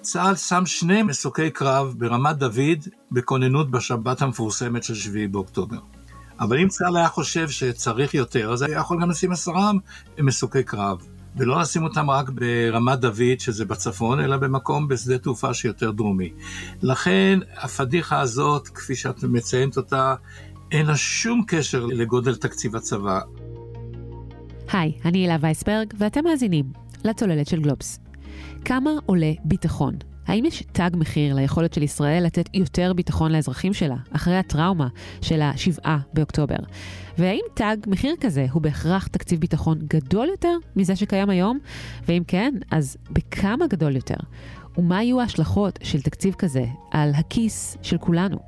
צה"ל שם שני מסוקי קרב ברמת דוד בכוננות בשבת המפורסמת של 7 באוקטובר. אבל אם צה"ל היה חושב שצריך יותר, אז היה יכול גם לשים עשרה מסוקי קרב. ולא לשים אותם רק ברמת דוד, שזה בצפון, אלא במקום בשדה תעופה שיותר דרומי. לכן, הפדיחה הזאת, כפי שאת מציינת אותה, אין לה שום קשר לגודל תקציב הצבא. היי, אני הילה וייסברג, ואתם מאזינים לצוללת של גלובס. כמה עולה ביטחון? האם יש תג מחיר ליכולת של ישראל לתת יותר ביטחון לאזרחים שלה, אחרי הטראומה של ה-7 באוקטובר? והאם תג מחיר כזה הוא בהכרח תקציב ביטחון גדול יותר מזה שקיים היום? ואם כן, אז בכמה גדול יותר? ומה יהיו ההשלכות של תקציב כזה על הכיס של כולנו?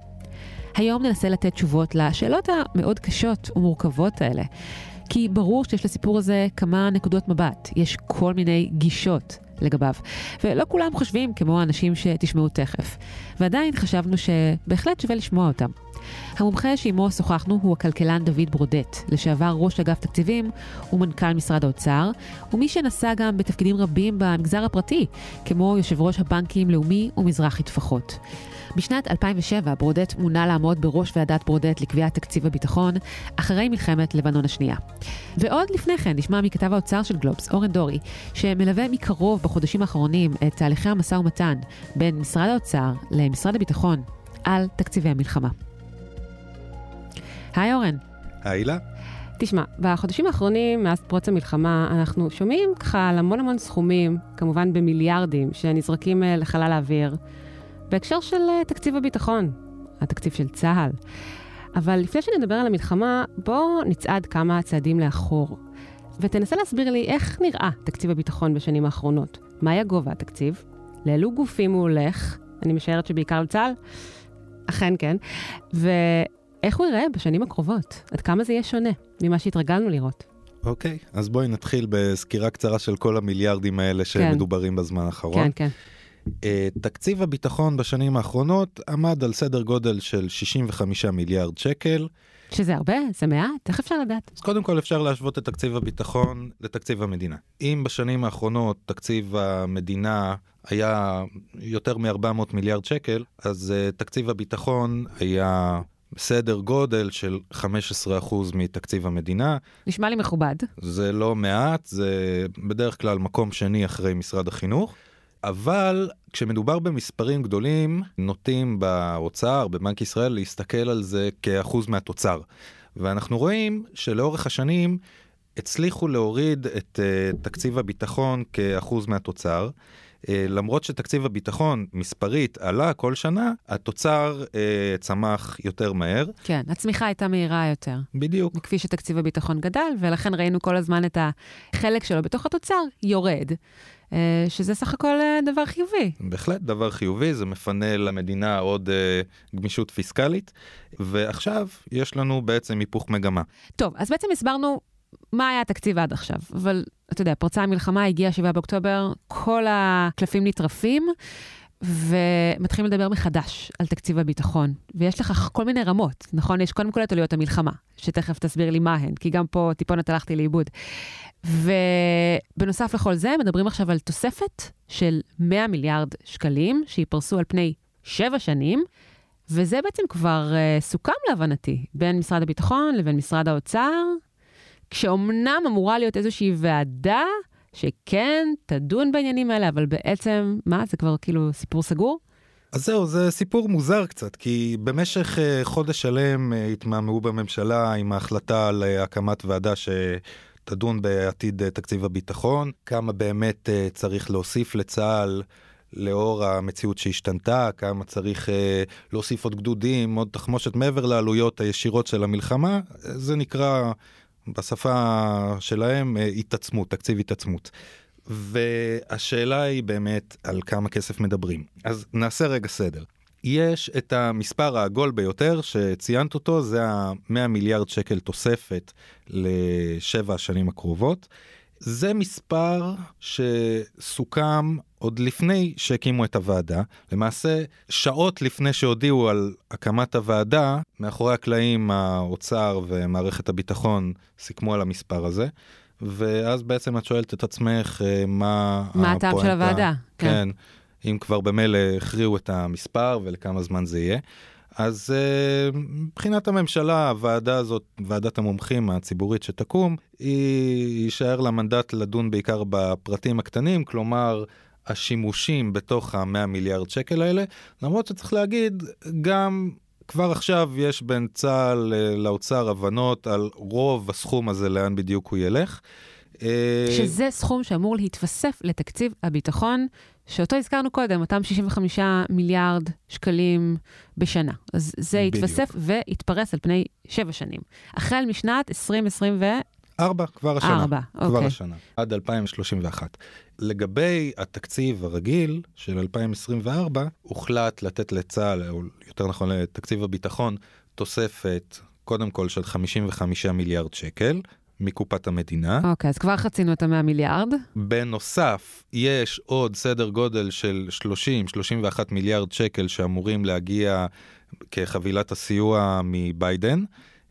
היום ננסה לתת תשובות לשאלות המאוד קשות ומורכבות האלה. כי ברור שיש לסיפור הזה כמה נקודות מבט, יש כל מיני גישות לגביו. ולא כולם חושבים כמו האנשים שתשמעו תכף. ועדיין חשבנו שבהחלט שווה לשמוע אותם. המומחה שעימו שוחחנו הוא הכלכלן דוד ברודט, לשעבר ראש אגף תקציבים ומנכ"ל משרד האוצר, ומי שנשא גם בתפקידים רבים במגזר הפרטי, כמו יושב ראש הבנקים לאומי ומזרחי טפחות. בשנת 2007 ברודט מונה לעמוד בראש ועדת ברודט לקביעת תקציב הביטחון, אחרי מלחמת לבנון השנייה. ועוד לפני כן נשמע מכתב האוצר של גלובס, אורן דורי, שמלווה מקרוב בחודשים האחרונים את תהליכי המשא ומתן בין משרד האוצר למשרד הביטחון על תקציבי המלחמה. היי אורן. היי הילה. תשמע, בחודשים האחרונים, מאז פרוץ המלחמה, אנחנו שומעים ככה על המון המון סכומים, כמובן במיליארדים, שנזרקים אה, לחלל האוויר, בהקשר של אה, תקציב הביטחון, התקציב של צה"ל. אבל לפני שנדבר על המלחמה, בואו נצעד כמה צעדים לאחור, ותנסה להסביר לי איך נראה תקציב הביטחון בשנים האחרונות. מהי גובה התקציב? לאילו גופים הוא הולך? אני משערת שבעיקר לצה"ל. אכן כן. ואיך הוא ייראה בשנים הקרובות? עד כמה זה יהיה שונה ממה שהתרגלנו לראות? אוקיי, okay, אז בואי נתחיל בסקירה קצרה של כל המיליארדים האלה שמדוברים כן. בזמן האחרון. כן, כן. Uh, תקציב הביטחון בשנים האחרונות עמד על סדר גודל של 65 מיליארד שקל. שזה הרבה? זה מעט? איך אפשר לדעת? אז קודם כל אפשר להשוות את תקציב הביטחון לתקציב המדינה. אם בשנים האחרונות תקציב המדינה היה יותר מ-400 מיליארד שקל, אז uh, תקציב הביטחון היה סדר גודל של 15% מתקציב המדינה. נשמע לי מכובד. זה לא מעט, זה בדרך כלל מקום שני אחרי משרד החינוך. אבל כשמדובר במספרים גדולים, נוטים באוצר, בבנק ישראל, להסתכל על זה כאחוז מהתוצר. ואנחנו רואים שלאורך השנים הצליחו להוריד את uh, תקציב הביטחון כאחוז מהתוצר. Uh, למרות שתקציב הביטחון מספרית עלה כל שנה, התוצר uh, צמח יותר מהר. כן, הצמיחה הייתה מהירה יותר. בדיוק. כפי שתקציב הביטחון גדל, ולכן ראינו כל הזמן את החלק שלו בתוך התוצר יורד. אה, שזה סך הכל אה, דבר חיובי. בהחלט דבר חיובי, זה מפנה למדינה עוד uh, גמישות פיסקלית, ועכשיו יש לנו בעצם היפוך מגמה. טוב, אז בעצם הסברנו מה היה התקציב עד עכשיו, אבל אתה יודע, פרצה המלחמה, הגיע 7 באוקטובר, כל הקלפים נטרפים. ומתחילים לדבר מחדש על תקציב הביטחון. ויש לך כל מיני רמות, נכון? יש קודם כל את עלויות המלחמה, שתכף תסביר לי מה הן, כי גם פה טיפונת הלכתי לאיבוד. ובנוסף לכל זה, מדברים עכשיו על תוספת של 100 מיליארד שקלים, שייפרסו על פני שבע שנים, וזה בעצם כבר uh, סוכם להבנתי, בין משרד הביטחון לבין משרד האוצר, כשאומנם אמורה להיות איזושהי ועדה שכן תדון בעניינים האלה, אבל בעצם, מה, זה כבר כאילו סיפור סגור? אז זהו, זה סיפור מוזר קצת, כי במשך uh, חודש שלם uh, התמהמהו בממשלה עם ההחלטה על uh, הקמת ועדה ש... תדון בעתיד תקציב הביטחון, כמה באמת צריך להוסיף לצה"ל לאור המציאות שהשתנתה, כמה צריך להוסיף עוד גדודים, עוד תחמושת מעבר לעלויות הישירות של המלחמה, זה נקרא בשפה שלהם אה, התעצמות, תקציב התעצמות. והשאלה היא באמת על כמה כסף מדברים. אז נעשה רגע סדר. יש את המספר העגול ביותר שציינת אותו, זה ה-100 מיליארד שקל תוספת לשבע השנים הקרובות. זה מספר שסוכם עוד לפני שהקימו את הוועדה. למעשה, שעות לפני שהודיעו על הקמת הוועדה, מאחורי הקלעים האוצר ומערכת הביטחון סיכמו על המספר הזה. ואז בעצם את שואלת את עצמך אה, מה... מה הטעם של הוועדה. כן. כן. אם כבר במילא הכריעו את המספר ולכמה זמן זה יהיה. אז uh, מבחינת הממשלה, הוועדה הזאת, ועדת המומחים הציבורית שתקום, היא יישאר לה מנדט לדון בעיקר בפרטים הקטנים, כלומר, השימושים בתוך ה-100 מיליארד שקל האלה, למרות שצריך להגיד, גם כבר עכשיו יש בין צה"ל אה, לאוצר הבנות על רוב הסכום הזה, לאן בדיוק הוא ילך. אה, שזה סכום שאמור להתווסף לתקציב הביטחון, שאותו הזכרנו קודם, אותם 65 מיליארד שקלים בשנה. אז זה יתווסף ויתפרס על פני שבע שנים. החל משנת 2020 ו... ארבע, כבר השנה. ארבע, כבר אוקיי. השנה, עד 2031. לגבי התקציב הרגיל של 2024, הוחלט לתת לצה"ל, או יותר נכון לתקציב הביטחון, תוספת, קודם כל של 55 מיליארד שקל. מקופת המדינה. אוקיי, אז כבר חצינו את המאה מיליארד. בנוסף, יש עוד סדר גודל של 30-31 מיליארד שקל שאמורים להגיע כחבילת הסיוע מביידן.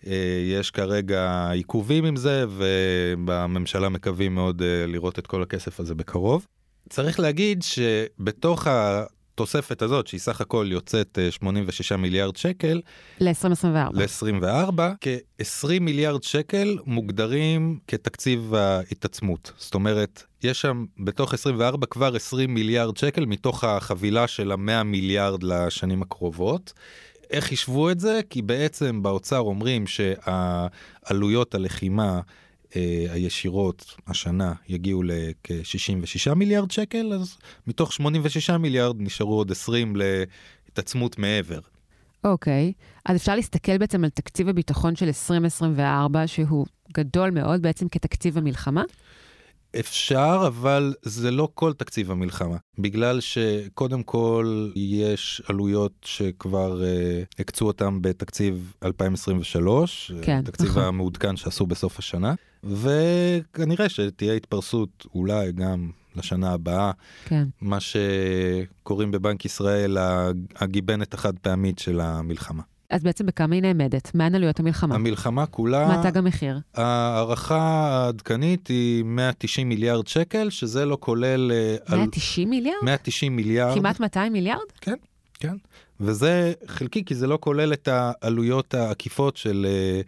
אה, יש כרגע עיכובים עם זה, ובממשלה מקווים מאוד אה, לראות את כל הכסף הזה בקרוב. צריך להגיד שבתוך התוספת הזאת, שהיא סך הכל יוצאת 86 אה, מיליארד שקל, ל-2024. ל-24, כ-20 מיליארד שקל מוגדרים כתקציב ההתעצמות. זאת אומרת, יש שם בתוך 24 כבר 20 מיליארד שקל מתוך החבילה של ה-100 מיליארד לשנים הקרובות. איך חישבו את זה? כי בעצם באוצר אומרים שהעלויות הלחימה הישירות השנה יגיעו לכ-66 מיליארד שקל, אז מתוך 86 מיליארד נשארו עוד 20 להתעצמות מעבר. אוקיי, okay. אז אפשר להסתכל בעצם על תקציב הביטחון של 2024, שהוא גדול מאוד בעצם כתקציב המלחמה? אפשר, אבל זה לא כל תקציב המלחמה, בגלל שקודם כל יש עלויות שכבר uh, הקצו אותם בתקציב 2023, כן, תקציב נכון. המעודכן שעשו בסוף השנה, וכנראה שתהיה התפרסות אולי גם לשנה הבאה, כן. מה שקוראים בבנק ישראל הגיבנת החד פעמית של המלחמה. אז בעצם בכמה היא נאמדת? מהן עלויות המלחמה? המלחמה כולה... מה תג המחיר? ההערכה העדכנית היא 190 מיליארד שקל, שזה לא כולל... 190 על... מיליארד? 190 מיליארד. כמעט 200 מיליארד? כן, כן. וזה חלקי, כי זה לא כולל את העלויות העקיפות של אה,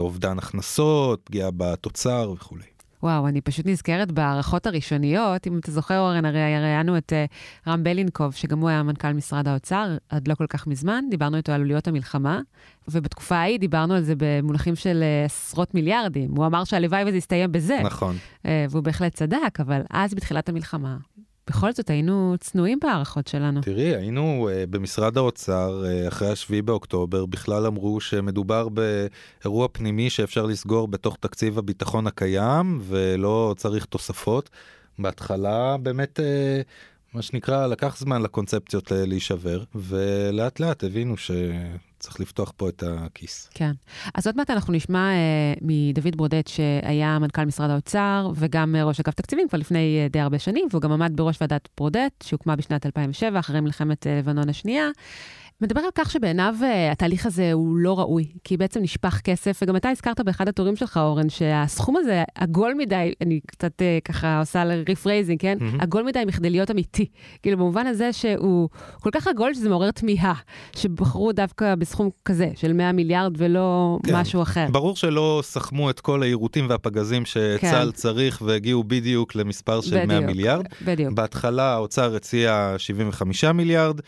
אובדן הכנסות, פגיעה בתוצר וכולי. וואו, אני פשוט נזכרת בהערכות הראשוניות. אם אתה זוכר, אורן, הרי ראיינו את uh, רם בלינקוב, שגם הוא היה מנכ"ל משרד האוצר, עד לא כל כך מזמן, דיברנו איתו על עלויות המלחמה, ובתקופה ההיא דיברנו על זה במונחים של uh, עשרות מיליארדים. הוא אמר שהלוואי וזה יסתיים בזה. נכון. Uh, והוא בהחלט צדק, אבל אז בתחילת המלחמה, בכל זאת היינו צנועים בהערכות שלנו. תראי, היינו uh, במשרד האוצר uh, אחרי השביעי באוקטובר, בכלל אמרו שמדובר באירוע פנימי שאפשר לסגור בתוך תקציב הביטחון הקיים ולא צריך תוספות. בהתחלה באמת, uh, מה שנקרא, לקח זמן לקונספציות להישבר, ולאט לאט הבינו ש... צריך לפתוח פה את הכיס. כן. אז עוד מעט אנחנו נשמע אה, מדוד ברודט, שהיה מנכ"ל משרד האוצר וגם אה, ראש אגף תקציבים כבר לפני אה, די הרבה שנים, והוא גם עמד בראש ועדת ברודט, שהוקמה בשנת 2007, אחרי מלחמת אה, לבנון השנייה. מדבר על כך שבעיניו uh, התהליך הזה הוא לא ראוי, כי בעצם נשפך כסף, וגם אתה הזכרת באחד הטורים שלך, אורן, שהסכום הזה עגול מדי, אני קצת uh, ככה עושה rephrasing, כן? Mm-hmm. עגול מדי מכדי להיות אמיתי. כאילו, במובן הזה שהוא כל כך עגול שזה מעורר תמיהה, שבחרו דווקא בסכום כזה, של 100 מיליארד ולא כן. משהו אחר. ברור שלא סכמו את כל היירוטים והפגזים שצה"ל כן. צריך, והגיעו בדיוק למספר של בדיוק, 100 מיליארד. בדיוק. בהתחלה האוצר הציע 75 מיליארד.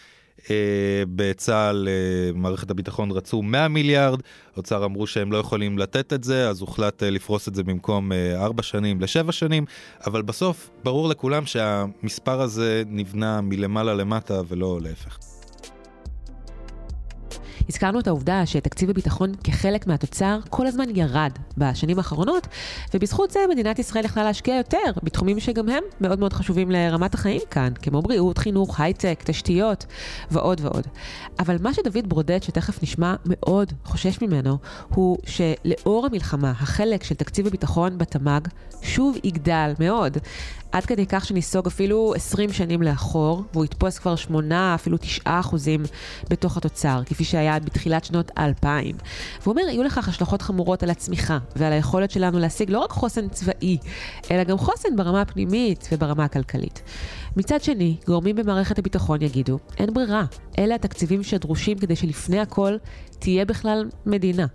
אה, בצה"ל, אה, מערכת הביטחון רצו 100 מיליארד, האוצר אמרו שהם לא יכולים לתת את זה, אז הוחלט אה, לפרוס את זה במקום 4 שנים ל-7 שנים, אבל בסוף ברור לכולם שהמספר הזה נבנה מלמעלה למטה ולא להפך. הזכרנו את העובדה שתקציב הביטחון כחלק מהתוצר כל הזמן ירד בשנים האחרונות, ובזכות זה מדינת ישראל יכלה להשקיע יותר בתחומים שגם הם מאוד מאוד חשובים לרמת החיים כאן, כמו בריאות, חינוך, הייטק, תשתיות ועוד ועוד. אבל מה שדוד ברודט, שתכף נשמע, מאוד חושש ממנו, הוא שלאור המלחמה, החלק של תקציב הביטחון בתמ"ג שוב יגדל מאוד. עד כדי כך שניסוג אפילו 20 שנים לאחור, והוא יתפוס כבר 8, אפילו 9 אחוזים בתוך התוצר, כפי שהיה בתחילת שנות האלפיים. והוא אומר, יהיו לכך השלכות חמורות על הצמיחה ועל היכולת שלנו להשיג לא רק חוסן צבאי, אלא גם חוסן ברמה הפנימית וברמה הכלכלית. מצד שני, גורמים במערכת הביטחון יגידו, אין ברירה, אלה התקציבים שדרושים כדי שלפני הכל תהיה בכלל מדינה.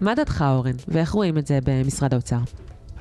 מה דעתך, אורן, ואיך רואים את זה במשרד האוצר?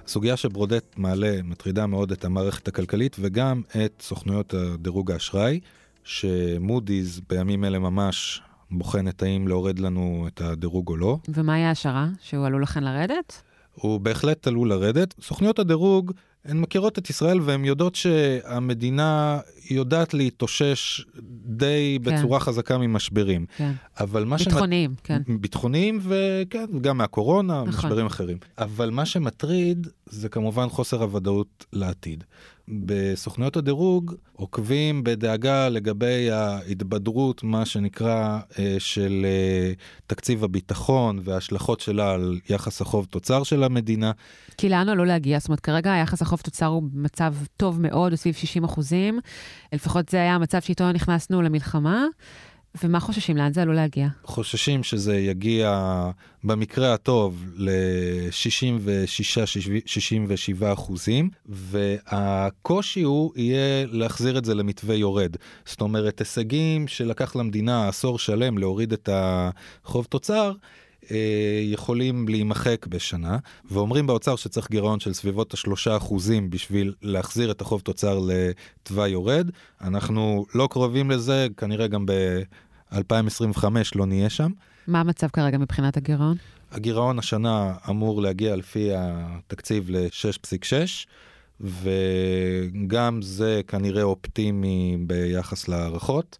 הסוגיה שברודט מעלה מטרידה מאוד את המערכת הכלכלית וגם את סוכנויות הדירוג האשראי, שמודי'ס בימים אלה ממש בוחנת האם להורד לנו את הדירוג או לא. ומהי ההשערה? שהוא עלול לכן לרדת? הוא בהחלט עלול לרדת. סוכנויות הדירוג הן מכירות את ישראל והן יודעות שהמדינה יודעת להתאושש די כן. בצורה חזקה ממשברים. כן. אבל מה ביטחוניים, שמת... כן. ביטחוניים וכן, גם מהקורונה, נכון. משברים אחרים. אבל מה שמטריד זה כמובן חוסר הוודאות לעתיד. בסוכנויות הדירוג עוקבים בדאגה לגבי ההתבדרות, מה שנקרא, אה, של אה, תקציב הביטחון וההשלכות שלה על יחס החוב תוצר של המדינה. כי לאן עלול להגיע? זאת אומרת, כרגע יחס החוב תוצר הוא במצב טוב מאוד, סביב 60 אחוזים. לפחות זה היה המצב שאיתו נכנסנו למלחמה. ומה חוששים? לאן זה עלול להגיע? חוששים שזה יגיע במקרה הטוב ל-66-67 אחוזים, והקושי הוא יהיה להחזיר את זה למתווה יורד. זאת אומרת, הישגים שלקח למדינה עשור שלם להוריד את החוב תוצר, אה, יכולים להימחק בשנה, ואומרים באוצר שצריך גירעון של סביבות השלושה אחוזים בשביל להחזיר את החוב תוצר לתוואי יורד. אנחנו לא קרובים לזה, כנראה גם ב-2025 לא נהיה שם. מה המצב כרגע מבחינת הגירעון? הגירעון השנה אמור להגיע לפי התקציב ל-6.6. וגם זה כנראה אופטימי ביחס להערכות.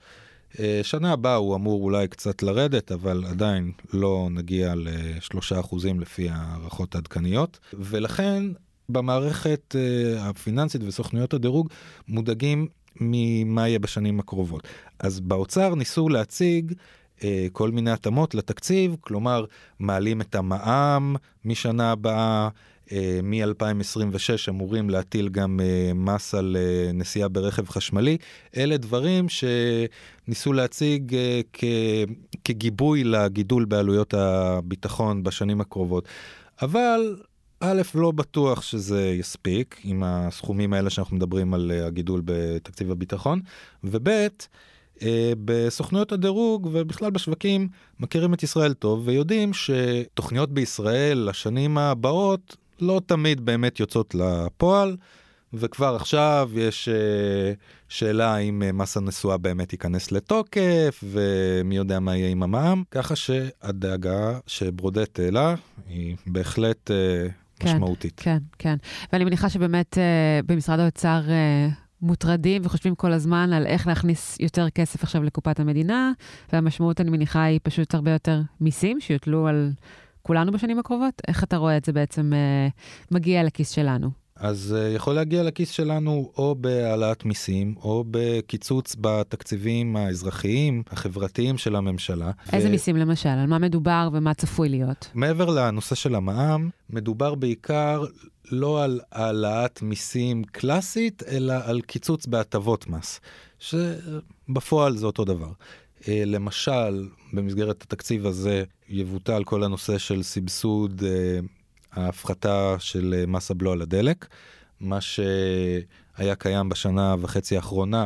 אה, שנה הבאה הוא אמור אולי קצת לרדת, אבל עדיין לא נגיע לשלושה אחוזים לפי הערכות עדכניות, ולכן במערכת אה, הפיננסית וסוכנויות הדירוג מודאגים ממה יהיה בשנים הקרובות. אז באוצר ניסו להציג אה, כל מיני התאמות לתקציב, כלומר מעלים את המע"מ משנה הבאה, אה, מ-2026 אמורים להטיל גם אה, מס על אה, נסיעה ברכב חשמלי. אלה דברים שניסו להציג כגיבוי לגידול בעלויות הביטחון בשנים הקרובות. אבל א', לא בטוח שזה יספיק עם הסכומים האלה שאנחנו מדברים על הגידול בתקציב הביטחון, וב', בסוכנויות הדירוג ובכלל בשווקים מכירים את ישראל טוב ויודעים שתוכניות בישראל לשנים הבאות לא תמיד באמת יוצאות לפועל, וכבר עכשיו יש uh, שאלה האם מס הנסועה באמת ייכנס לתוקף, ומי יודע מה יהיה עם המע"מ, ככה שהדאגה שברודט העלה היא בהחלט כן, משמעותית. כן, כן. ואני מניחה שבאמת uh, במשרד האוצר... Uh... מוטרדים וחושבים כל הזמן על איך להכניס יותר כסף עכשיו לקופת המדינה, והמשמעות, אני מניחה, היא פשוט הרבה יותר מיסים שיוטלו על כולנו בשנים הקרובות? איך אתה רואה את זה בעצם אה, מגיע לכיס שלנו? אז uh, יכול להגיע לכיס שלנו או בהעלאת מיסים או בקיצוץ בתקציבים האזרחיים החברתיים של הממשלה. איזה ו... מיסים למשל? על מה מדובר ומה צפוי להיות? מעבר לנושא של המע"מ, מדובר בעיקר לא על העלאת מיסים קלאסית, אלא על קיצוץ בהטבות מס, שבפועל זה אותו דבר. אה, למשל, במסגרת התקציב הזה יבוטל כל הנושא של סבסוד אה, ההפחתה של אה, מס הבלו על הדלק, מה שהיה קיים בשנה וחצי האחרונה.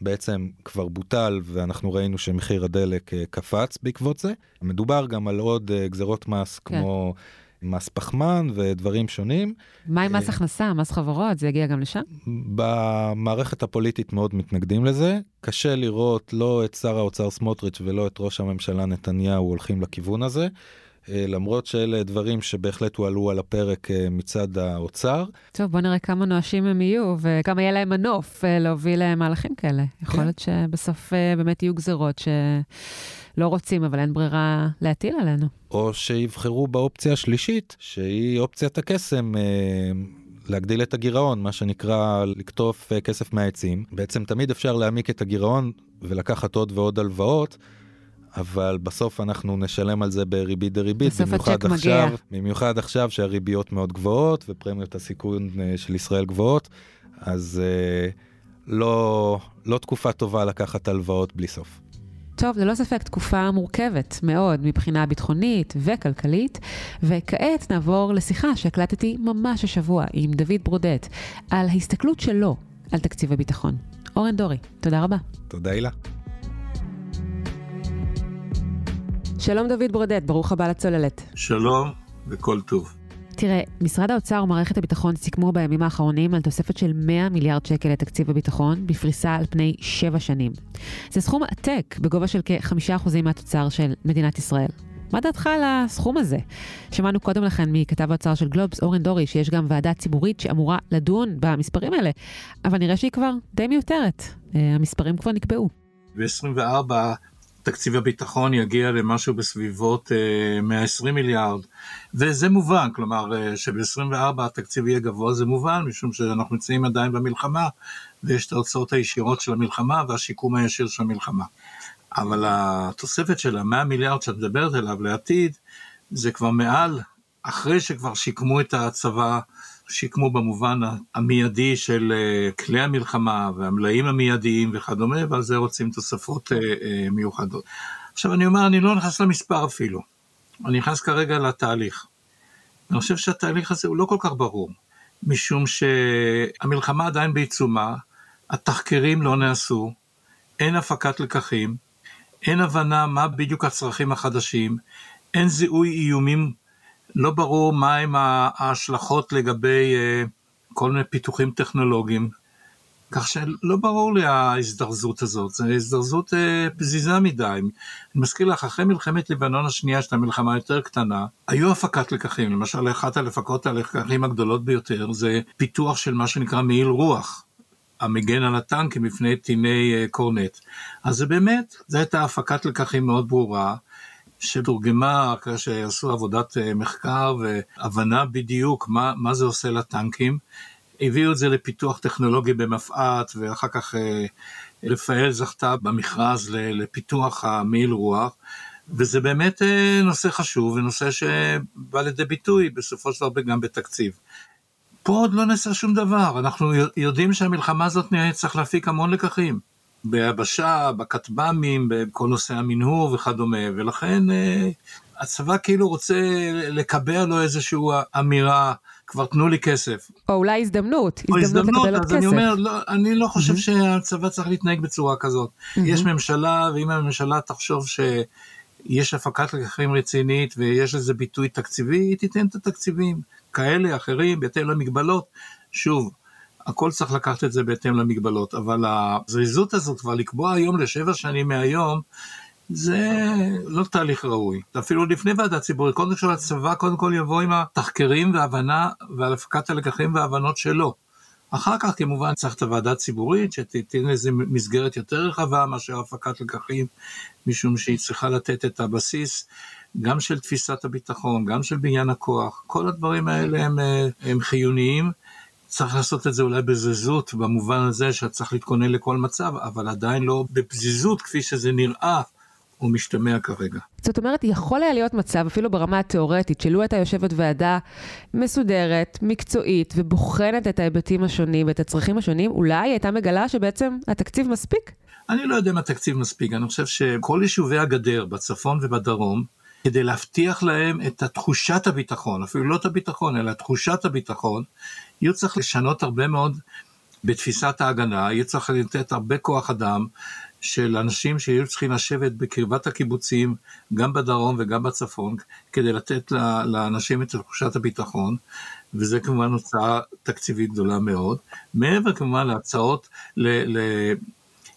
בעצם כבר בוטל ואנחנו ראינו שמחיר הדלק קפץ בעקבות זה. מדובר גם על עוד גזרות מס כן. כמו מס פחמן ודברים שונים. מה עם מס אה, הכנסה, מס חברות, זה יגיע גם לשם? במערכת הפוליטית מאוד מתנגדים לזה. קשה לראות לא את שר האוצר סמוטריץ' ולא את ראש הממשלה נתניהו הולכים לכיוון הזה. אה, למרות שאלה דברים שבהחלט הועלו על הפרק אה, מצד האוצר. טוב, בוא נראה כמה נואשים הם יהיו וכמה יהיה להם מנוף להוביל מהלכים כאלה. יכול כן. להיות שבסוף באמת יהיו גזרות ש... לא רוצים, אבל אין ברירה להטיל עלינו. או שיבחרו באופציה השלישית, שהיא אופציית הקסם. אה, להגדיל את הגירעון, מה שנקרא לקטוף אה, כסף מהעצים. בעצם תמיד אפשר להעמיק את הגירעון ולקחת עוד ועוד הלוואות, אבל בסוף אנחנו נשלם על זה בריבית דריבית, במיוחד עכשיו, מגיע. במיוחד עכשיו שהריביות מאוד גבוהות ופרמיות הסיכון אה, של ישראל גבוהות, אז לא, לא תקופה טובה לקחת הלוואות בלי סוף. טוב, ללא ספק תקופה מורכבת מאוד מבחינה ביטחונית וכלכלית, וכעת נעבור לשיחה שהקלטתי ממש השבוע עם דוד ברודט על ההסתכלות שלו על תקציב הביטחון. אורן דורי, תודה רבה. תודה הילה. שלום דוד ברודט, ברוך הבא לצוללת. שלום וכל טוב. תראה, משרד האוצר ומערכת הביטחון סיכמו בימים האחרונים על תוספת של 100 מיליארד שקל לתקציב הביטחון, בפריסה על פני 7 שנים. זה סכום עתק, בגובה של כ-5% מהתוצר של מדינת ישראל. מה דעתך על הסכום הזה? שמענו קודם לכן מכתב האוצר של גלובס, אורן דורי, שיש גם ועדה ציבורית שאמורה לדון במספרים האלה, אבל נראה שהיא כבר די מיותרת. אה, המספרים כבר נקבעו. ב-24 תקציב הביטחון יגיע למשהו בסביבות 120 אה, מיליארד, וזה מובן, כלומר אה, שב-24 התקציב יהיה גבוה זה מובן, משום שאנחנו נמצאים עדיין במלחמה, ויש את ההוצאות הישירות של המלחמה והשיקום הישיר של המלחמה. אבל התוספת של ה-100 מיליארד שאת מדברת עליו לעתיד, זה כבר מעל, אחרי שכבר שיקמו את הצבא, שיקמו במובן המיידי של אה, כלי המלחמה והמלאים המיידיים וכדומה, ועל זה רוצים תוספות אה, אה, מיוחדות. עכשיו אני אומר, אני לא נכנס למספר אפילו, אני נכנס כרגע לתהליך. אני חושב שהתהליך הזה הוא לא כל כך ברור, משום שהמלחמה עדיין בעיצומה, התחקירים לא נעשו, אין הפקת לקחים, אין הבנה מה בדיוק הצרכים החדשים, אין זיהוי איומים, לא ברור מהם ההשלכות לגבי אה, כל מיני פיתוחים טכנולוגיים, כך שלא ברור לי ההזדרזות הזאת, זו הזדרזות אה, פזיזה מדי. אני מזכיר לך, אחרי מלחמת לבנון השנייה, שהייתה מלחמה יותר קטנה, היו הפקת לקחים, למשל אחת הלפקות הלקחים הגדולות ביותר זה פיתוח של מה שנקרא מעיל רוח. המגן על הטנקים מפני טיני אה, קורנט. אז זה באמת, זו הייתה הפקת לקחים מאוד ברורה, שתורגמה אחרי שעשו עבודת אה, מחקר והבנה בדיוק מה, מה זה עושה לטנקים. הביאו את זה לפיתוח טכנולוגי במפא"ת, ואחר כך אה, רפאל זכתה במכרז לפיתוח המעיל רוח. וזה באמת נושא חשוב ונושא שבא לידי ביטוי בסופו של דבר גם בתקציב. פה עוד לא נעשה שום דבר, אנחנו יודעים שהמלחמה הזאת צריך להפיק המון לקחים. ביבשה, בכטב"מים, בכל נושא המנהור וכדומה, ולכן אה, הצבא כאילו רוצה לקבע לו איזושהי אמירה, כבר תנו לי כסף. או אולי הזדמנות, או הזדמנות, הזדמנות לקבל עוד כסף. אני אומר, לא, אני לא חושב mm-hmm. שהצבא צריך להתנהג בצורה כזאת. Mm-hmm. יש ממשלה, ואם הממשלה תחשוב ש... יש הפקת לקחים רצינית ויש לזה ביטוי תקציבי, היא תיתן את התקציבים. כאלה, אחרים, בהתאם למגבלות. שוב, הכל צריך לקחת את זה בהתאם למגבלות, אבל הזריזות הזאת כבר לקבוע היום לשבע שנים מהיום, זה לא תהליך ראוי. אפילו לפני ועדה ציבורית, קודם כל הצבא קודם כל יבוא עם התחקרים והבנה ועל הפקת הלקחים וההבנות שלו. אחר כך כמובן צריך את הוועדה הציבורית שתיתן איזה מסגרת יותר רחבה מאשר הפקת לקחים, משום שהיא צריכה לתת את הבסיס גם של תפיסת הביטחון, גם של בניין הכוח, כל הדברים האלה הם, אה, הם חיוניים. צריך לעשות את זה אולי בזריזות, במובן הזה שצריך להתכונן לכל מצב, אבל עדיין לא בפזיזות כפי שזה נראה או משתמע כרגע. זאת אומרת, יכול היה להיות מצב, אפילו ברמה התיאורטית, שלו הייתה יושבת ועדה מסודרת, מקצועית, ובוחנת את ההיבטים השונים ואת הצרכים השונים, אולי היא הייתה מגלה שבעצם התקציב מספיק? אני לא יודע אם התקציב מספיק, אני חושב שכל יישובי הגדר בצפון ובדרום, כדי להבטיח להם את תחושת הביטחון, אפילו לא את הביטחון, אלא תחושת הביטחון, יהיו צריך לשנות הרבה מאוד בתפיסת ההגנה, יהיה צריך לתת הרבה כוח אדם של אנשים שיהיו צריכים לשבת בקרבת הקיבוצים, גם בדרום וגם בצפון, כדי לתת לאנשים את תחושת הביטחון, וזה כמובן הוצאה תקציבית גדולה מאוד. מעבר כמובן להצעות ל... ל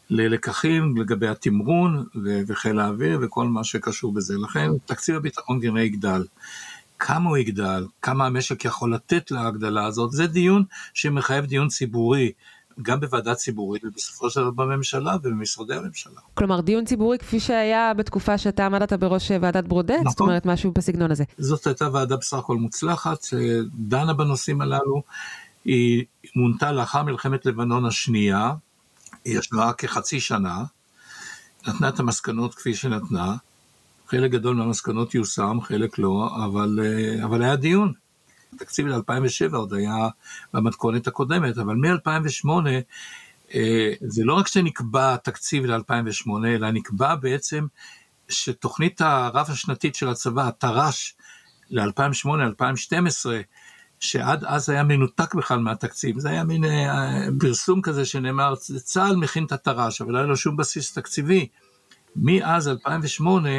ללקחים לגבי התמרון וחיל האוויר וכל מה שקשור בזה. לכן תקציב הביטחון כנראה יגדל. כמה הוא יגדל, כמה המשק יכול לתת להגדלה הזאת, זה דיון שמחייב דיון ציבורי. גם בוועדה ציבורית ובסופו של דבר בממשלה ובמשרדי הממשלה. כלומר דיון ציבורי כפי שהיה בתקופה שאתה עמדת בראש ועדת ברודט, נכון. זאת אומרת משהו בסגנון הזה. זאת הייתה ועדה בסך הכל מוצלחת שדנה בנושאים הללו, היא מונתה לאחר מלחמת לבנון השנייה, היא ישבה כחצי שנה, נתנה את המסקנות כפי שנתנה, חלק גדול מהמסקנות יושם, חלק לא, אבל, אה, אבל היה דיון. התקציב ל-2007 עוד היה במתכונת הקודמת, אבל מ-2008 אה, זה לא רק שנקבע תקציב ל-2008, אלא נקבע בעצם שתוכנית הרב השנתית של הצבא, התר"ש, ל-2008-2012, שעד אז היה מנותק בכלל מהתקציב, זה היה מין אה, פרסום כזה שנאמר, צה"ל מכין את התר"ש, אבל לא היה לו שום בסיס תקציבי. מאז 2008,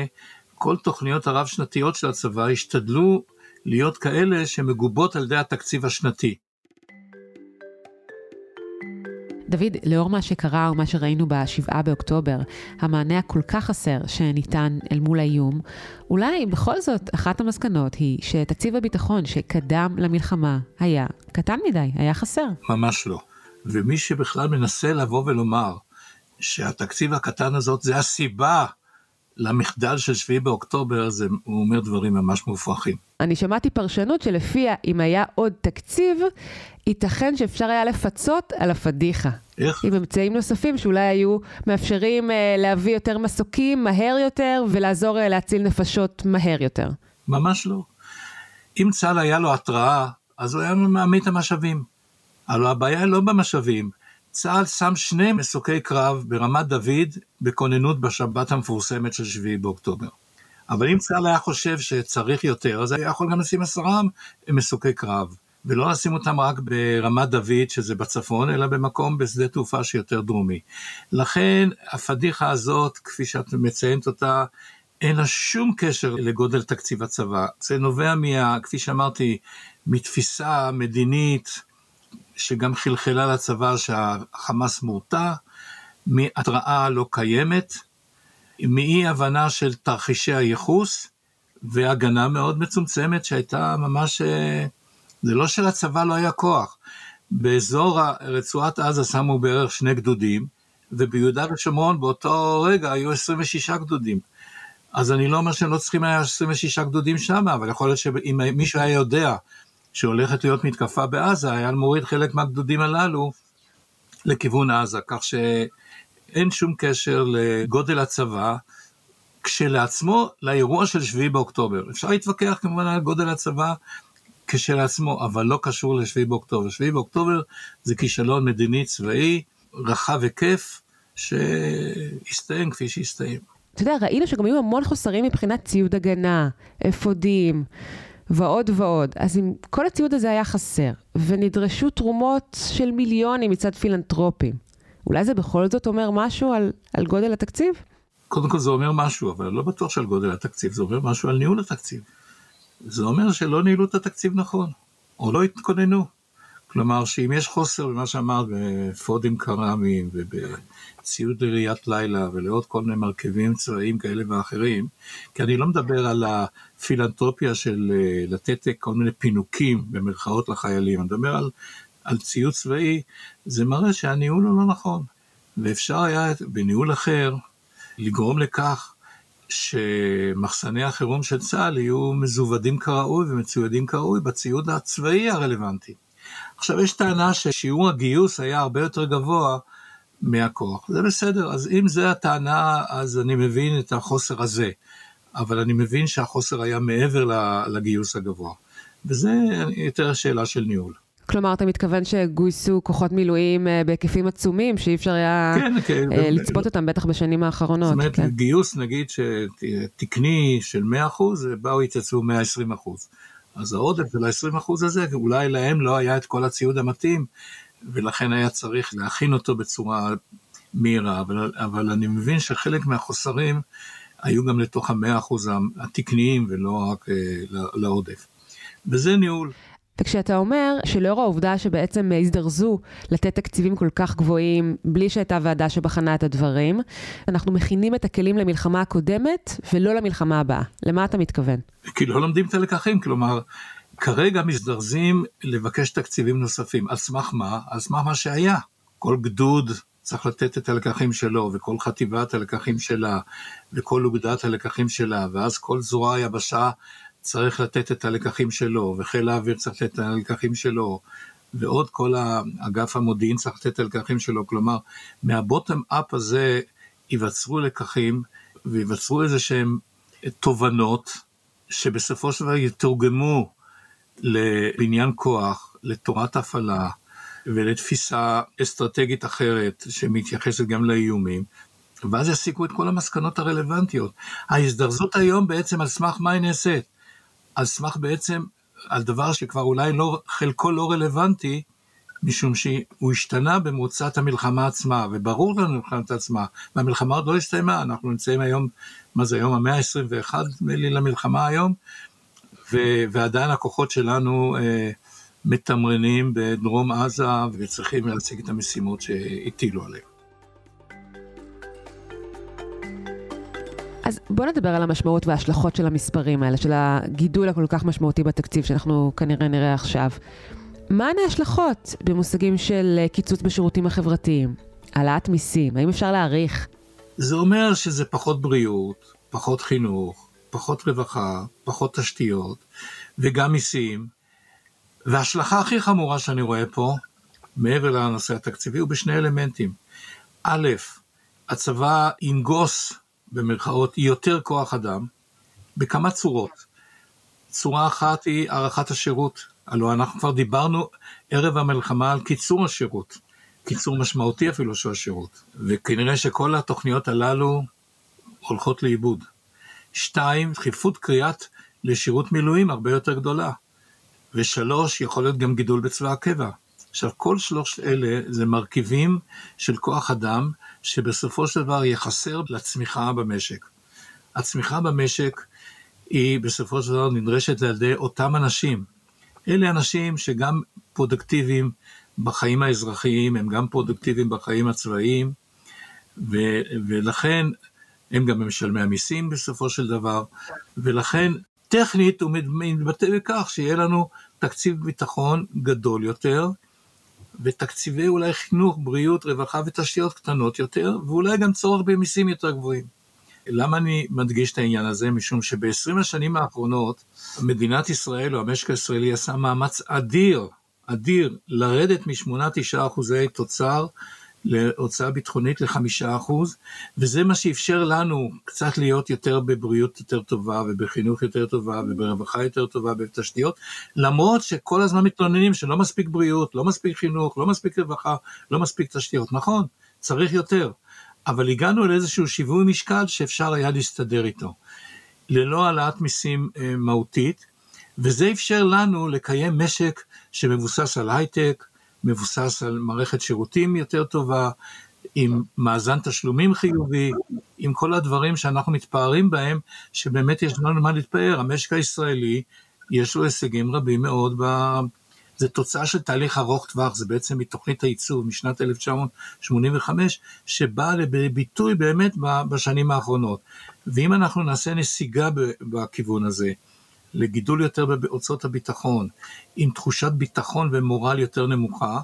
כל תוכניות הרב-שנתיות של הצבא השתדלו להיות כאלה שמגובות על ידי התקציב השנתי. דוד, לאור מה שקרה ומה שראינו ב-7 באוקטובר, המענה הכל כך חסר שניתן אל מול האיום, אולי בכל זאת אחת המסקנות היא שתקציב הביטחון שקדם למלחמה היה קטן מדי, היה חסר. ממש לא. ומי שבכלל מנסה לבוא ולומר שהתקציב הקטן הזאת זה הסיבה למחדל של 7 באוקטובר, זה, הוא אומר דברים ממש מופרכים. אני שמעתי פרשנות שלפיה אם היה עוד תקציב, ייתכן שאפשר היה לפצות על הפדיחה. איך? עם אמצעים נוספים שאולי היו מאפשרים אה, להביא יותר מסוקים מהר יותר ולעזור אה, להציל נפשות מהר יותר. ממש לא. אם צה"ל היה לו התראה, אז הוא היה מעמיד את המשאבים. הלוא הבעיה היא לא במשאבים. צה"ל שם שני מסוקי קרב ברמת דוד בכוננות בשבת המפורסמת של 7 באוקטובר. אבל אם צה"ל היה חושב שצריך יותר, אז היה יכול גם לשים עשרה מסוקי קרב. ולא לשים אותם רק ברמת דוד, שזה בצפון, אלא במקום בשדה תעופה שיותר דרומי. לכן הפדיחה הזאת, כפי שאת מציינת אותה, אין לה שום קשר לגודל תקציב הצבא. זה נובע, מה, כפי שאמרתי, מתפיסה מדינית שגם חלחלה לצבא שהחמאס מורתע, מהתראה לא קיימת, מאי הבנה של תרחישי הייחוס, והגנה מאוד מצומצמת שהייתה ממש אה, זה לא שלצבא לא היה כוח. באזור רצועת עזה שמו בערך שני גדודים, וביהודה ושומרון באותו רגע היו 26 גדודים. אז אני לא אומר שהם לא צריכים היה 26 גדודים שם, אבל יכול להיות שאם מישהו היה יודע שהולכת להיות מתקפה בעזה, היה מוריד חלק מהגדודים הללו לכיוון עזה, כך שאין שום קשר לגודל הצבא, כשלעצמו לאירוע של 7 באוקטובר. אפשר להתווכח כמובן על גודל הצבא, כשלעצמו, אבל לא קשור ל-7 באוקטובר. 7 באוקטובר זה כישלון מדיני צבאי רחב היקף שהסתיים כפי שהסתיים. אתה יודע, ראינו שגם היו המון חוסרים מבחינת ציוד הגנה, אפודים ועוד ועוד. אז אם כל הציוד הזה היה חסר, ונדרשו תרומות של מיליונים מצד פילנטרופים, אולי זה בכל זאת אומר משהו על, על גודל התקציב? קודם כל זה אומר משהו, אבל לא בטוח שעל גודל התקציב, זה אומר משהו על ניהול התקציב. זה אומר שלא ניהלו את התקציב נכון, או לא התכוננו. כלומר, שאם יש חוסר במה שאמרת, בפודים קרמיים ובציוד לראיית לילה ולעוד כל מיני מרכיבים צבאיים כאלה ואחרים, כי אני לא מדבר על הפילנטרופיה של אה, לתת כל מיני פינוקים במרכאות לחיילים, אני מדבר על, על ציוד צבאי, זה מראה שהניהול הוא לא נכון. ואפשר היה בניהול אחר לגרום לכך שמחסני החירום של צה"ל יהיו מזוודים כראוי ומצוידים כראוי בציוד הצבאי הרלוונטי. עכשיו יש טענה ששיעור הגיוס היה הרבה יותר גבוה מהכוח. זה בסדר, אז אם זה הטענה, אז אני מבין את החוסר הזה, אבל אני מבין שהחוסר היה מעבר לגיוס הגבוה. וזה יותר שאלה של ניהול. כלומר, אתה מתכוון שגויסו כוחות מילואים אה, בהיקפים עצומים, שאי אפר היה כן, כן, אה, לצפות אותם, בטח בשנים האחרונות. זאת אומרת, כן. גיוס, נגיד, תקני של 100%, באו התייצבו 120%. אז העודף של ה-20% הזה, אולי להם לא היה את כל הציוד המתאים, ולכן היה צריך להכין אותו בצורה מהירה, אבל, אבל אני מבין שחלק מהחוסרים היו גם לתוך המאה אחוז התקניים ולא רק אה, לעודף. וזה ניהול. וכשאתה אומר שלאור העובדה שבעצם הזדרזו לתת תקציבים כל כך גבוהים, בלי שהייתה ועדה שבחנה את הדברים, אנחנו מכינים את הכלים למלחמה הקודמת ולא למלחמה הבאה. למה אתה מתכוון? כי לא לומדים את הלקחים, כלומר, כרגע מזדרזים לבקש תקציבים נוספים. על סמך מה? על סמך מה שהיה. כל גדוד צריך לתת את הלקחים שלו, וכל חטיבת הלקחים שלה, וכל אוגדת הלקחים שלה, ואז כל זרוע היבשה צריך לתת את הלקחים שלו, וחיל האוויר צריך לתת את הלקחים שלו, ועוד כל אגף המודיעין צריך לתת את הלקחים שלו, כלומר, מהבוטם אפ הזה ייווצרו לקחים, וייווצרו איזה שהם תובנות, שבסופו של דבר יתורגמו לבניין כוח, לתורת הפעלה, ולתפיסה אסטרטגית אחרת שמתייחסת גם לאיומים, ואז יסיקו את כל המסקנות הרלוונטיות. ההזדרזות היום בעצם על סמך מה היא נעשית? על סמך בעצם, על דבר שכבר אולי לא, חלקו לא רלוונטי, משום שהוא השתנה במרוצת המלחמה עצמה, וברור לנו מבחינת עצמה, והמלחמה עוד לא הסתיימה, אנחנו נמצאים היום, מה זה היום, המאה ה-21 נדמה לי למלחמה היום, ו- ועדיין הכוחות שלנו אה, מתמרנים בדרום עזה וצריכים להציג את המשימות שהטילו עליהם. אז בוא נדבר על המשמעות וההשלכות של המספרים האלה, של הגידול הכל כך משמעותי בתקציב שאנחנו כנראה נראה עכשיו. מהן ההשלכות במושגים של אה, קיצוץ בשירותים החברתיים? העלאת מיסים, האם אפשר להעריך? זה אומר שזה פחות בריאות, פחות חינוך, פחות רווחה, פחות תשתיות, וגם מיסים. וההשלכה הכי חמורה שאני רואה פה, מעבר לנושא התקציבי, הוא בשני אלמנטים. א', הצבא ינגוס, במרכאות, יותר כוח אדם, בכמה צורות. צורה אחת היא הארכת השירות. הלוא אנחנו כבר דיברנו ערב המלחמה על קיצור השירות, קיצור משמעותי אפילו של השירות, וכנראה שכל התוכניות הללו הולכות לאיבוד. שתיים, דחיפות קריאת לשירות מילואים הרבה יותר גדולה. ושלוש, יכול להיות גם גידול בצבא הקבע. עכשיו, כל שלוש אלה זה מרכיבים של כוח אדם שבסופו של דבר יחסר לצמיחה במשק. הצמיחה במשק היא בסופו של דבר נדרשת על ידי אותם אנשים. אלה אנשים שגם פרודקטיביים בחיים האזרחיים, הם גם פרודקטיביים בחיים הצבאיים, ו- ולכן הם גם משלמי המיסים בסופו של דבר, ולכן טכנית הוא מתבטא בכך שיהיה לנו תקציב ביטחון גדול יותר, ותקציבי אולי חינוך, בריאות, רווחה ותשתיות קטנות יותר, ואולי גם צורך במיסים יותר גבוהים. למה אני מדגיש את העניין הזה? משום שב-20 השנים האחרונות, מדינת ישראל או המשק הישראלי עשה מאמץ אדיר, אדיר, לרדת מ-8-9 אחוזי תוצר להוצאה ביטחונית לחמישה אחוז, וזה מה שאפשר לנו קצת להיות יותר בבריאות יותר טובה, ובחינוך יותר טובה, וברווחה יותר טובה, ובתשתיות, למרות שכל הזמן מתלוננים שלא מספיק בריאות, לא מספיק חינוך, לא מספיק רווחה, לא מספיק תשתיות. נכון, צריך יותר, אבל הגענו לאיזשהו שיווי משקל שאפשר היה להסתדר איתו, ללא העלאת מיסים אה, מהותית, וזה אפשר לנו לקיים משק שמבוסס על הייטק, מבוסס על מערכת שירותים יותר טובה, עם מאזן תשלומים חיובי, עם כל הדברים שאנחנו מתפארים בהם, שבאמת יש לנו מה להתפאר. המשק הישראלי, יש לו הישגים רבים מאוד, ב... זה תוצאה של תהליך ארוך טווח, זה בעצם מתוכנית הייצוב משנת 1985, שבאה לביטוי באמת בשנים האחרונות. ואם אנחנו נעשה נסיגה בכיוון הזה, לגידול יותר בהוצאות הביטחון, עם תחושת ביטחון ומורל יותר נמוכה,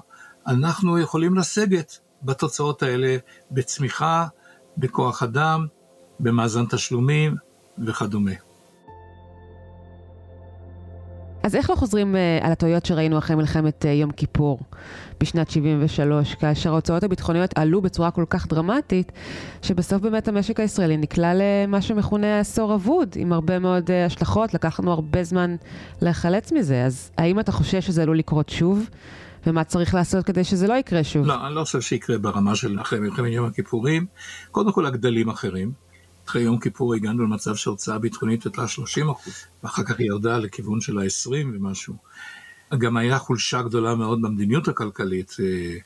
אנחנו יכולים לסגת בתוצאות האלה בצמיחה, בכוח אדם, במאזן תשלומים וכדומה. אז איך לא חוזרים uh, על הטעויות שראינו אחרי מלחמת uh, יום כיפור בשנת 73, כאשר ההוצאות הביטחוניות עלו בצורה כל כך דרמטית, שבסוף באמת המשק הישראלי נקלע למה שמכונה עשור אבוד, עם הרבה מאוד uh, השלכות, לקח לנו הרבה זמן להיחלץ מזה. אז האם אתה חושב שזה עלול לקרות שוב? ומה צריך לעשות כדי שזה לא יקרה שוב? לא, אני לא חושב שיקרה ברמה של אחרי מלחמת יום הכיפורים. קודם כל הגדלים אחרים. אחרי יום כיפור הגענו למצב שהוצאה ביטחונית הייתה 30 אחוז, ואחר כך היא ירדה לכיוון של ה-20 ומשהו. גם היה חולשה גדולה מאוד במדיניות הכלכלית, אה,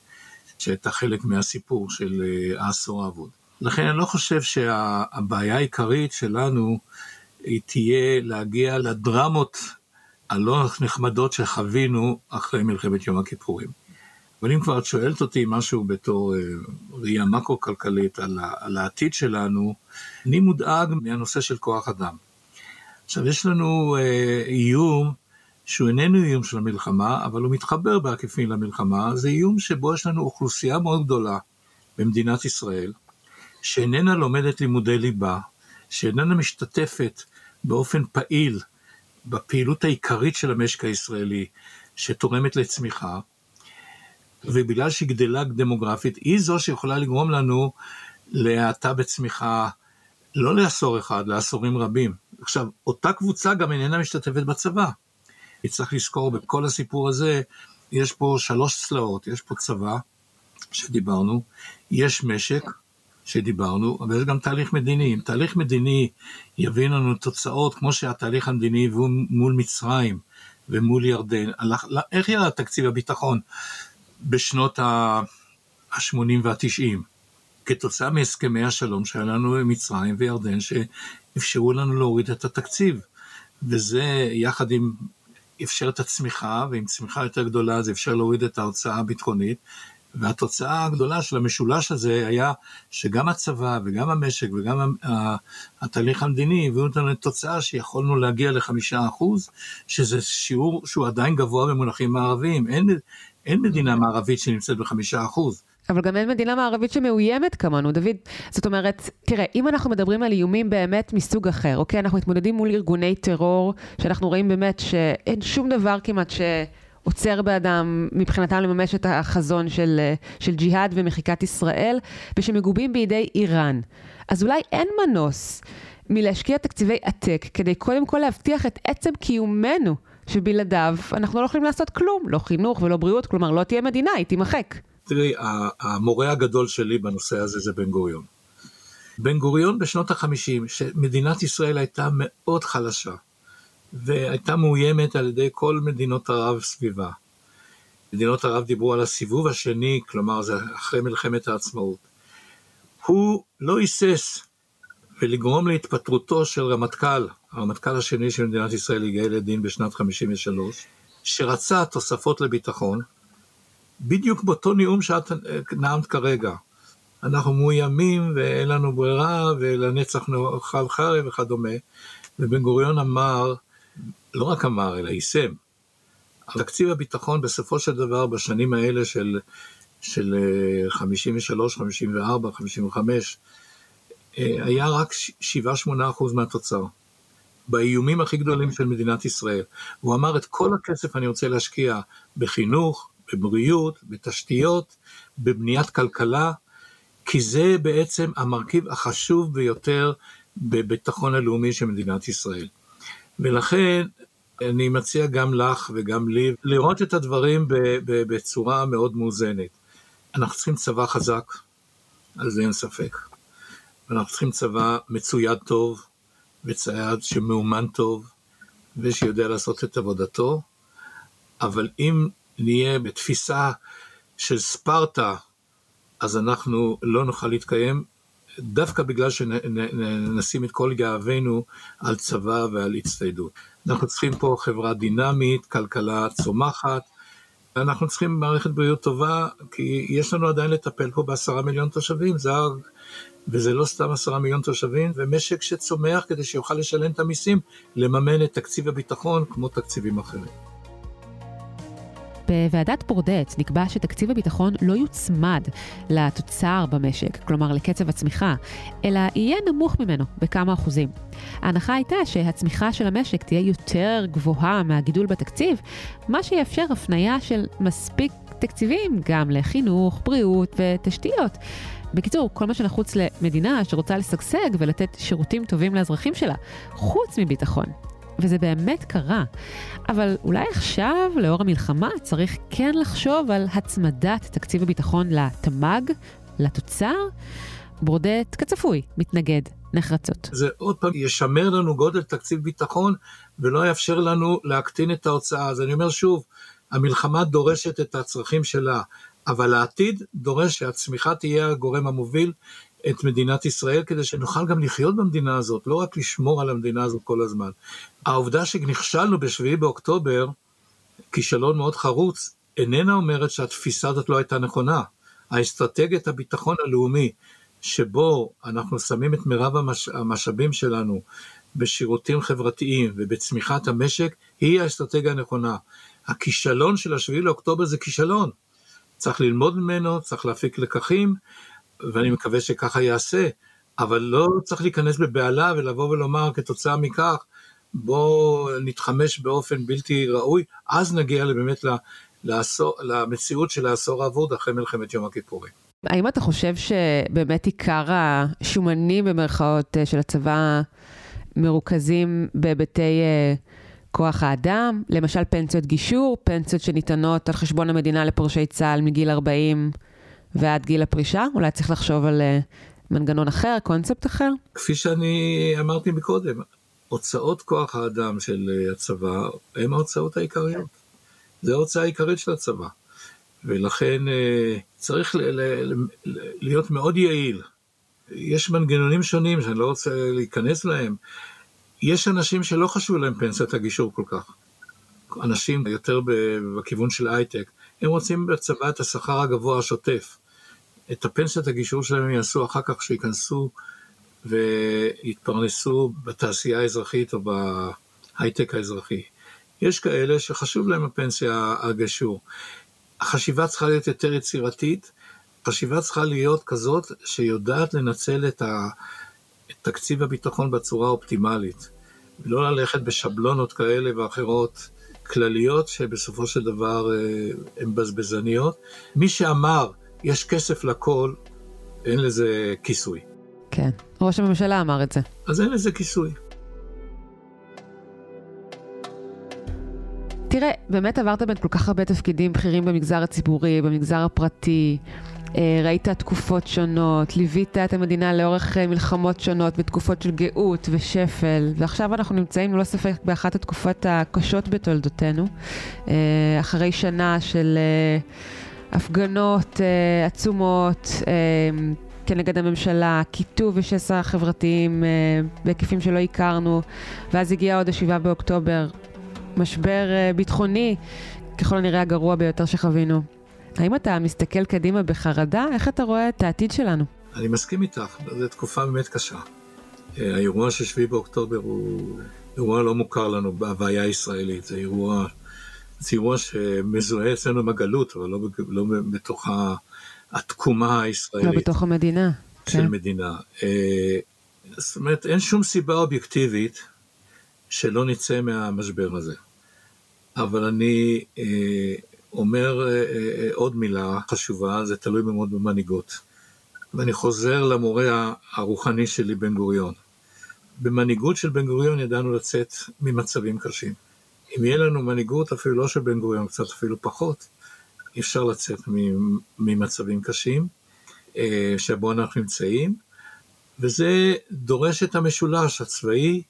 שהייתה חלק מהסיפור של אה, העשור האבוד. לכן אני לא חושב שהבעיה העיקרית שלנו היא תהיה להגיע לדרמות הלא נחמדות שחווינו אחרי מלחמת יום הכיפורים. אבל אם כבר את שואלת אותי משהו בתור אה, ראייה מקרו-כלכלית על, העתיד שלנו, אני מודאג מהנושא של כוח אדם. עכשיו, יש לנו אה, איום שהוא איננו איום של המלחמה, אבל הוא מתחבר בעקיפין למלחמה, זה איום שבו יש לנו אוכלוסייה מאוד גדולה במדינת ישראל, שאיננה לומדת לימודי ליבה, שאיננה משתתפת באופן פעיל בפעילות העיקרית של המשק הישראלי, שתורמת לצמיחה, ובגלל שהיא גדלה דמוגרפית, היא זו שיכולה לגרום לנו להאטה בצמיחה, לא לעשור אחד, לעשורים רבים. עכשיו, אותה קבוצה גם איננה משתתפת בצבא. צריך לזכור בכל הסיפור הזה, יש פה שלוש צלעות, יש פה צבא, שדיברנו, יש משק, שדיברנו, אבל יש גם תהליך מדיני. אם תהליך מדיני יביא לנו תוצאות כמו שהתהליך המדיני מול מצרים ומול ירדן, איך יראה תקציב הביטחון בשנות ה-80 וה-90? כתוצאה מהסכמי השלום שהיה לנו עם מצרים וירדן, שאפשרו לנו להוריד את התקציב. וזה יחד עם אפשר את הצמיחה, ועם צמיחה יותר גדולה זה אפשר להוריד את ההוצאה הביטחונית, והתוצאה הגדולה של המשולש הזה היה שגם הצבא וגם המשק וגם התהליך המדיני הביאו אותנו לתוצאה שיכולנו להגיע לחמישה אחוז, שזה שיעור שהוא עדיין גבוה במונחים מערביים. אין, אין מדינה מערבית שנמצאת בחמישה אחוז. אבל גם אין מדינה מערבית שמאוימת כמונו, דוד. זאת אומרת, תראה, אם אנחנו מדברים על איומים באמת מסוג אחר, אוקיי, אנחנו מתמודדים מול ארגוני טרור, שאנחנו רואים באמת שאין שום דבר כמעט ש... עוצר באדם מבחינתם לממש את החזון של, של ג'יהאד ומחיקת ישראל, ושמגובים בידי איראן. אז אולי אין מנוס מלהשקיע תקציבי עתק כדי קודם כל להבטיח את עצם קיומנו, שבלעדיו אנחנו לא יכולים לעשות כלום, לא חינוך ולא בריאות, כלומר לא תהיה מדינה, היא תימחק. תראי, המורה הגדול שלי בנושא הזה זה בן גוריון. בן גוריון בשנות החמישים, שמדינת ישראל הייתה מאוד חלשה, והייתה מאוימת על ידי כל מדינות ערב סביבה. מדינות ערב דיברו על הסיבוב השני, כלומר זה אחרי מלחמת העצמאות. הוא לא היסס ולגרום להתפטרותו של רמטכ"ל, הרמטכ"ל השני של מדינת ישראל, יגאל ידין בשנת 53, שרצה תוספות לביטחון, בדיוק באותו נאום שאת נאמת כרגע. אנחנו מאוימים ואין לנו ברירה ולנצח נאכל חרב וכדומה. ובן גוריון אמר, לא רק אמר, אלא יישם. תקציב הביטחון בסופו של דבר בשנים האלה של, של 53, 54, 55, היה רק 7-8 אחוז מהתוצר. באיומים הכי גדולים של מדינת ישראל. הוא אמר את כל הכסף אני רוצה להשקיע בחינוך, בבריאות, בתשתיות, בבניית כלכלה, כי זה בעצם המרכיב החשוב ביותר בביטחון הלאומי של מדינת ישראל. ולכן אני מציע גם לך וגם לי לראות את הדברים בצורה מאוד מאוזנת. אנחנו צריכים צבא חזק, על זה אין ספק. ואנחנו צריכים צבא מצויד טוב, וצייד שמאומן טוב, ושיודע לעשות את עבודתו, אבל אם נהיה בתפיסה של ספרטה, אז אנחנו לא נוכל להתקיים, דווקא בגלל שנשים את כל גאווינו על צבא ועל הצטיידות. אנחנו צריכים פה חברה דינמית, כלכלה צומחת, אנחנו צריכים מערכת בריאות טובה, כי יש לנו עדיין לטפל פה בעשרה מיליון תושבים, זה וזה לא סתם עשרה מיליון תושבים, ומשק שצומח כדי שיוכל לשלם את המיסים, לממן את תקציב הביטחון כמו תקציבים אחרים. בוועדת ברודט נקבע שתקציב הביטחון לא יוצמד לתוצר במשק, כלומר לקצב הצמיחה, אלא יהיה נמוך ממנו בכמה אחוזים. ההנחה הייתה שהצמיחה של המשק תהיה יותר גבוהה מהגידול בתקציב, מה שיאפשר הפנייה של מספיק תקציבים גם לחינוך, בריאות ותשתיות. בקיצור, כל מה שנחוץ למדינה שרוצה לשגשג ולתת שירותים טובים לאזרחים שלה, חוץ מביטחון. וזה באמת קרה. אבל אולי עכשיו, לאור המלחמה, צריך כן לחשוב על הצמדת תקציב הביטחון לתמ"ג, לתוצר. ברודט, כצפוי, מתנגד נחרצות. זה עוד פעם ישמר לנו גודל תקציב ביטחון ולא יאפשר לנו להקטין את ההוצאה. אז אני אומר שוב, המלחמה דורשת את הצרכים שלה, אבל העתיד דורש שהצמיחה תהיה הגורם המוביל את מדינת ישראל, כדי שנוכל גם לחיות במדינה הזאת, לא רק לשמור על המדינה הזאת כל הזמן. העובדה שנכשלנו ב-7 באוקטובר, כישלון מאוד חרוץ, איננה אומרת שהתפיסה הזאת לא הייתה נכונה. האסטרטגיית הביטחון הלאומי, שבו אנחנו שמים את מירב המש... המשאבים שלנו בשירותים חברתיים ובצמיחת המשק, היא האסטרטגיה הנכונה. הכישלון של השביעי לאוקטובר זה כישלון. צריך ללמוד ממנו, צריך להפיק לקחים, ואני מקווה שככה יעשה, אבל לא צריך להיכנס בבהלה ולבוא ולומר כתוצאה מכך, בואו נתחמש באופן בלתי ראוי, אז נגיע באמת לעשור, למציאות של העשור האבוד אחרי מלחמת יום הכיפורים. האם אתה חושב שבאמת עיקר השומנים במרכאות של הצבא מרוכזים בהיבטי כוח האדם, למשל פנסיות גישור, פנסיות שניתנות על חשבון המדינה לפורשי צה"ל מגיל 40 ועד גיל הפרישה, אולי צריך לחשוב על uh, מנגנון אחר, קונספט אחר? כפי שאני אמרתי מקודם, הוצאות כוח האדם של uh, הצבא הן ההוצאות העיקריות. זו ההוצאה העיקרית של הצבא. ולכן uh, צריך ל- ל- ל- להיות מאוד יעיל. יש מנגנונים שונים שאני לא רוצה להיכנס להם. יש אנשים שלא חשוב להם פנסיית הגישור כל כך. אנשים יותר בכיוון של הייטק, הם רוצים בצבא את השכר הגבוה השוטף. את הפנסיית הגישור שלהם יעשו אחר כך שייכנסו ויתפרנסו בתעשייה האזרחית או בהייטק האזרחי. יש כאלה שחשוב להם הפנסיה הגישור. החשיבה צריכה להיות יותר יצירתית, החשיבה צריכה להיות כזאת שיודעת לנצל את, תקציב הביטחון בצורה אופטימלית, ולא ללכת בשבלונות כאלה ואחרות כלליות שבסופו של דבר אה, הן בזבזניות. מי שאמר יש כסף לכל, אין לזה כיסוי. כן, ראש הממשלה אמר את זה. אז אין לזה כיסוי. תראה, באמת עברת בין כל כך הרבה תפקידים בכירים במגזר הציבורי, במגזר הפרטי, אה, ראית תקופות שונות, ליווית את המדינה לאורך אה, מלחמות שונות, בתקופות של גאות ושפל, ועכשיו אנחנו נמצאים ללא ספק באחת התקופות הקשות בתולדותינו, אה, אחרי שנה של הפגנות עצומות. כנגד הממשלה, קיטוב ושסע חברתיים בהיקפים שלא הכרנו, ואז הגיע עוד השבעה באוקטובר, משבר ביטחוני, ככל הנראה הגרוע ביותר שחווינו. האם אתה מסתכל קדימה בחרדה? איך אתה רואה את העתיד שלנו? אני מסכים איתך, זו תקופה באמת קשה. אה, האירוע של 7 באוקטובר הוא אירוע לא מוכר לנו בהוויה הישראלית, זה אירוע, אירוע שמזוהה אצלנו עם הגלות, אבל לא, לא בתוך התקומה הישראלית. לא בתוך המדינה. של כן. מדינה. אה, זאת אומרת, אין שום סיבה אובייקטיבית שלא נצא מהמשבר הזה. אבל אני אה, אומר אה, אה, אה, עוד מילה חשובה, זה תלוי מאוד במנהיגות. ואני חוזר למורה הרוחני שלי, בן גוריון. במנהיגות של בן גוריון ידענו לצאת ממצבים קשים. אם יהיה לנו מנהיגות, אפילו לא של בן גוריון, קצת אפילו פחות, אפשר לצאת ממצבים קשים שבו אנחנו נמצאים, וזה דורש את המשולש הצבאי,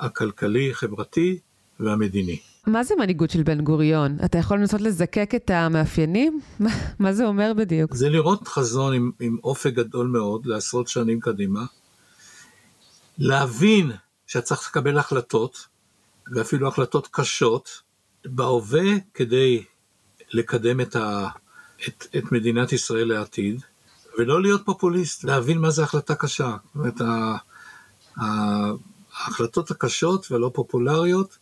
הכלכלי, חברתי והמדיני. מה זה מנהיגות של בן גוריון? אתה יכול לנסות לזקק את המאפיינים? מה זה אומר בדיוק? זה לראות חזון עם, עם אופק גדול מאוד לעשרות שנים קדימה, להבין שאתה צריך לקבל החלטות, ואפילו החלטות קשות, בהווה כדי לקדם את, ה, את, את מדינת ישראל לעתיד, ולא להיות פופוליסט, להבין מה זה החלטה קשה. זאת אומרת, ההחלטות הקשות והלא פופולריות,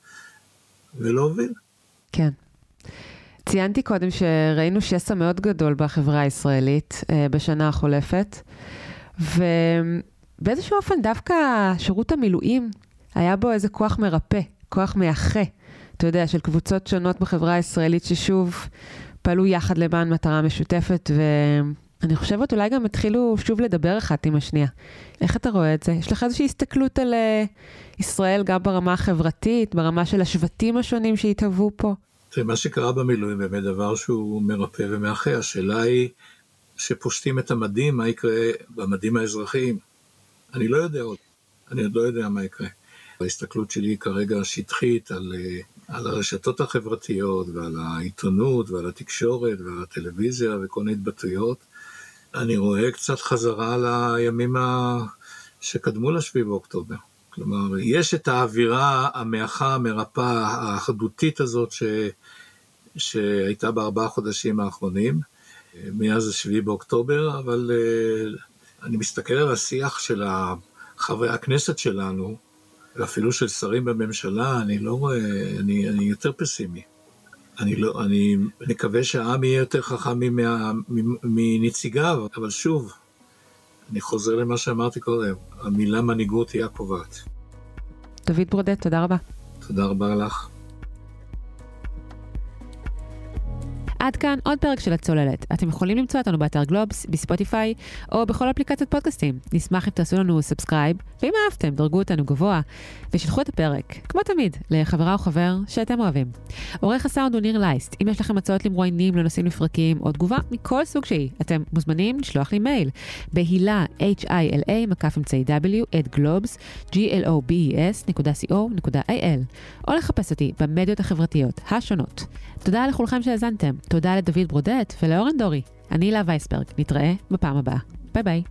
ולהוביל. כן. ציינתי קודם שראינו שסע מאוד גדול בחברה הישראלית אה, בשנה החולפת, ובאיזשהו אופן דווקא שירות המילואים היה בו איזה כוח מרפא, כוח מאחה, אתה יודע, של קבוצות שונות בחברה הישראלית ששוב פעלו יחד למען מטרה משותפת, ואני חושבת אולי גם התחילו שוב לדבר אחת עם השנייה. איך אתה רואה את זה? יש לך איזושהי הסתכלות על אה, ישראל גם ברמה החברתית, ברמה של השבטים השונים שהתהוו פה? תראה, מה שקרה במילואים באמת דבר שהוא מרפא ומאחה. השאלה היא, שפושטים את המדים, מה יקרה במדים האזרחיים? אני לא יודע עוד. אני עוד לא יודע מה יקרה. ההסתכלות שלי היא כרגע שטחית על, אה, על הרשתות החברתיות ועל העיתונות ועל התקשורת ועל הטלוויזיה וכל מיני התבטאויות. אני רואה קצת חזרה לימים ה... שקדמו לשביעי באוקטובר. כלומר, יש את האווירה המאחה, המרפאה, האחדותית הזאת ש... שהייתה בארבעה חודשים האחרונים, מאז השביעי באוקטובר, אבל uh, אני מסתכל על השיח של חברי הכנסת שלנו, ואפילו של שרים בממשלה, אני לא רואה, אני, אני יותר פסימי. אני לא, אני מקווה שהעם יהיה יותר חכם מנציגיו, אבל שוב, אני חוזר למה שאמרתי קודם, המילה מנהיגות היא הקובעת. דוד ברודט, תודה רבה. תודה רבה לך. עד כאן עוד פרק של הצוללת. אתם יכולים למצוא אותנו באתר גלובס, בספוטיפיי, או בכל אפליקציות פודקאסטים. נשמח אם תעשו לנו subscribe, ואם אהבתם, דרגו אותנו גבוה, ושלחו את הפרק, כמו תמיד, לחברה או חבר שאתם אוהבים. עורך הסאונד הוא ניר לייסט. אם יש לכם הצעות למרואיינים לנושאים לפרקים, או תגובה מכל סוג שהיא, אתם מוזמנים לשלוח לי מייל. בהילה, h-i-l-a, מקף אמצעי w, at גלובס, globes.co.il, או לחפש אותי במדיות החברתיות השונות. תודה לכולכם שהאזנתם, תודה לדוד ברודט ולאורן דורי. אני הילה וייסברג, נתראה בפעם הבאה. ביי ביי.